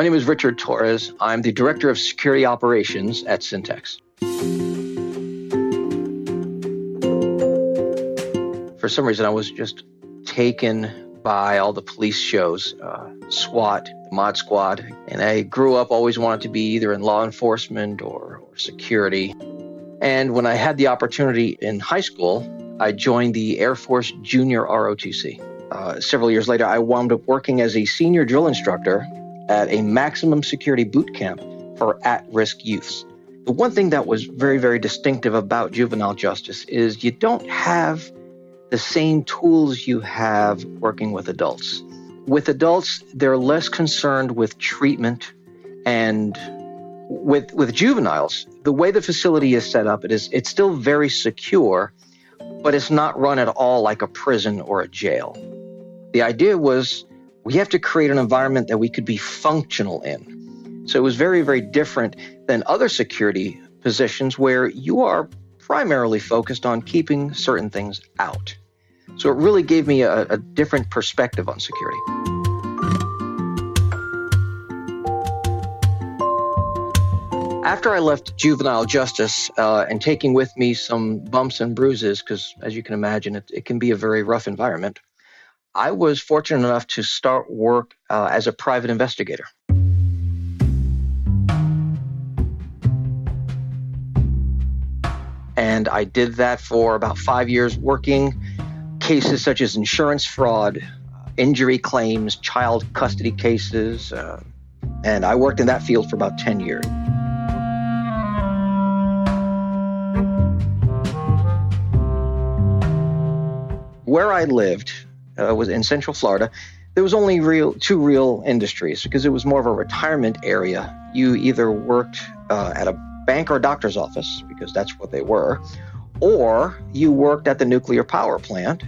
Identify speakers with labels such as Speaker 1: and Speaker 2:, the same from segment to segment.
Speaker 1: My name is Richard Torres. I'm the Director of Security Operations at Syntax. For some reason, I was just taken by all the police shows, uh, SWAT, Mod Squad, and I grew up always wanted to be either in law enforcement or, or security. And when I had the opportunity in high school, I joined the Air Force Junior ROTC. Uh, several years later, I wound up working as a senior drill instructor at a maximum security boot camp for at risk youths. The one thing that was very, very distinctive about juvenile justice is you don't have the same tools you have working with adults. With adults, they're less concerned with treatment and with with juveniles, the way the facility is set up, it is it's still very secure, but it's not run at all like a prison or a jail. The idea was we have to create an environment that we could be functional in. So it was very, very different than other security positions where you are primarily focused on keeping certain things out. So it really gave me a, a different perspective on security. After I left juvenile justice uh, and taking with me some bumps and bruises, because as you can imagine, it, it can be a very rough environment, I was fortunate enough to start work uh, as a private investigator. And I did that for about five years, working cases such as insurance fraud, injury claims, child custody cases. Uh, and I worked in that field for about 10 years. Where I lived, uh, was in Central Florida, there was only real two real industries because it was more of a retirement area. You either worked uh, at a bank or doctor's office because that's what they were, or you worked at the nuclear power plant.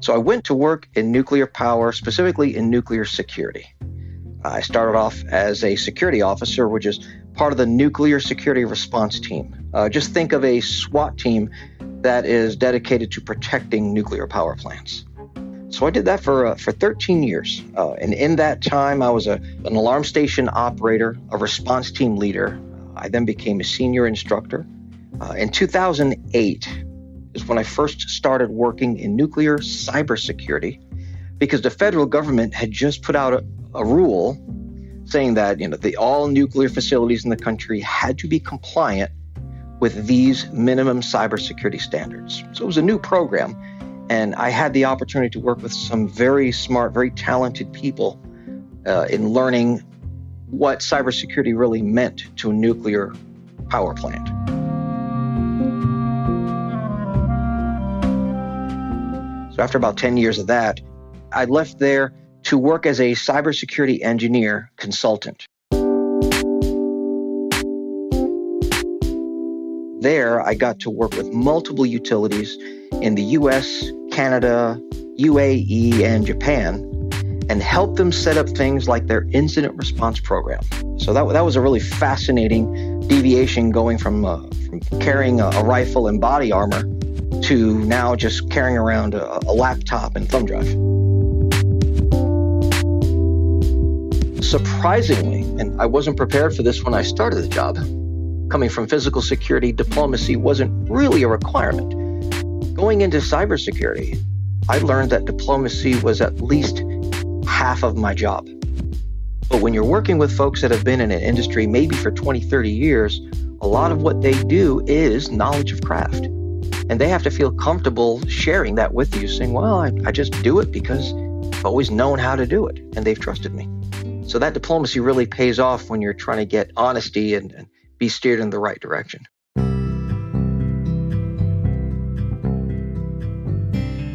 Speaker 1: So I went to work in nuclear power, specifically in nuclear security. I started off as a security officer, which is part of the nuclear security response team. Uh, just think of a SWAT team that is dedicated to protecting nuclear power plants. So I did that for uh, for 13 years, uh, and in that time, I was a, an alarm station operator, a response team leader. I then became a senior instructor. Uh, in 2008 is when I first started working in nuclear cybersecurity, because the federal government had just put out a, a rule saying that you know the all nuclear facilities in the country had to be compliant with these minimum cybersecurity standards. So it was a new program and I had the opportunity to work with some very smart, very talented people uh, in learning what cybersecurity really meant to a nuclear power plant. So after about 10 years of that, I left there to work as a cybersecurity engineer consultant. There, I got to work with multiple utilities in the US, Canada, UAE, and Japan. and help them set up things like their incident response program. So that, that was a really fascinating deviation going from, uh, from carrying a, a, rifle and body armor to now just carrying around a, a laptop and thumb drive. Surprisingly, and I wasn't prepared for this when I started the job, coming from physical security, diplomacy wasn't really a requirement. Going into cybersecurity, I learned that diplomacy was at least half of my job. But when you're working with folks that have been in an industry maybe for 20, 30 years, a lot of what they do is knowledge of craft. And they have to feel comfortable sharing that with you, saying, Well, I, I just do it because I've always known how to do it, and they've trusted me. So that diplomacy really pays off when you're trying to get honesty and, and be steered in the right direction.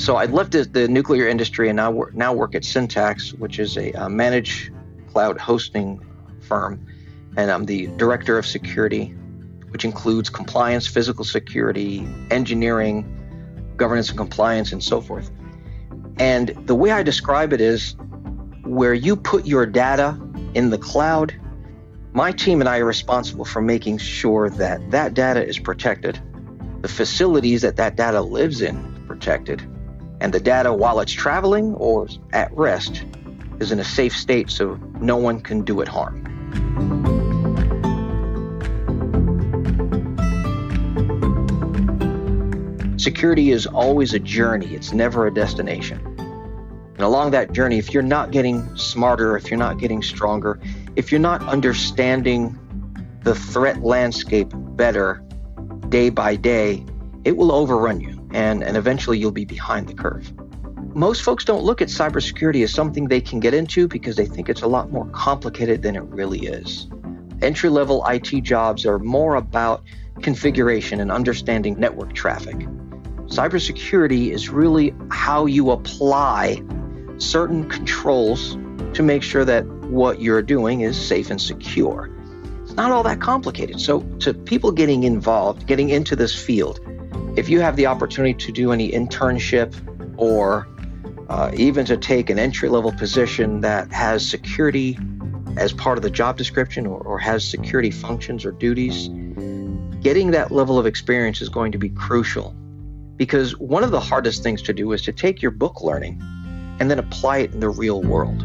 Speaker 1: So I left the, nuclear industry and now work, now work at Syntax, which is a uh, managed cloud hosting firm, and I'm the director of security, which includes compliance, physical security, engineering, governance and compliance, and so forth. And the way I describe it is where you put your data in the cloud, my team and I are responsible for making sure that that data is protected, the facilities that that data lives in protected, and the data while it's traveling or at rest is in a safe state so no one can do it harm. Security is always a journey, it's never a destination. And along that journey, if you're not getting smarter, if you're not getting stronger, if you're not understanding the threat landscape better day by day, it will overrun you and, and eventually you'll be behind the curve. Most folks don't look at cybersecurity as something they can get into because they think it's a lot more complicated than it really is. Entry level IT jobs are more about configuration and understanding network traffic. Cybersecurity is really how you apply certain controls to make sure that what you're doing is safe and secure. It's not all that complicated. So, to people getting involved, getting into this field, if you have the opportunity to do any internship or uh, even to take an entry level position that has security as part of the job description or, or has security functions or duties, getting that level of experience is going to be crucial. Because one of the hardest things to do is to take your book learning and then apply it in the real world.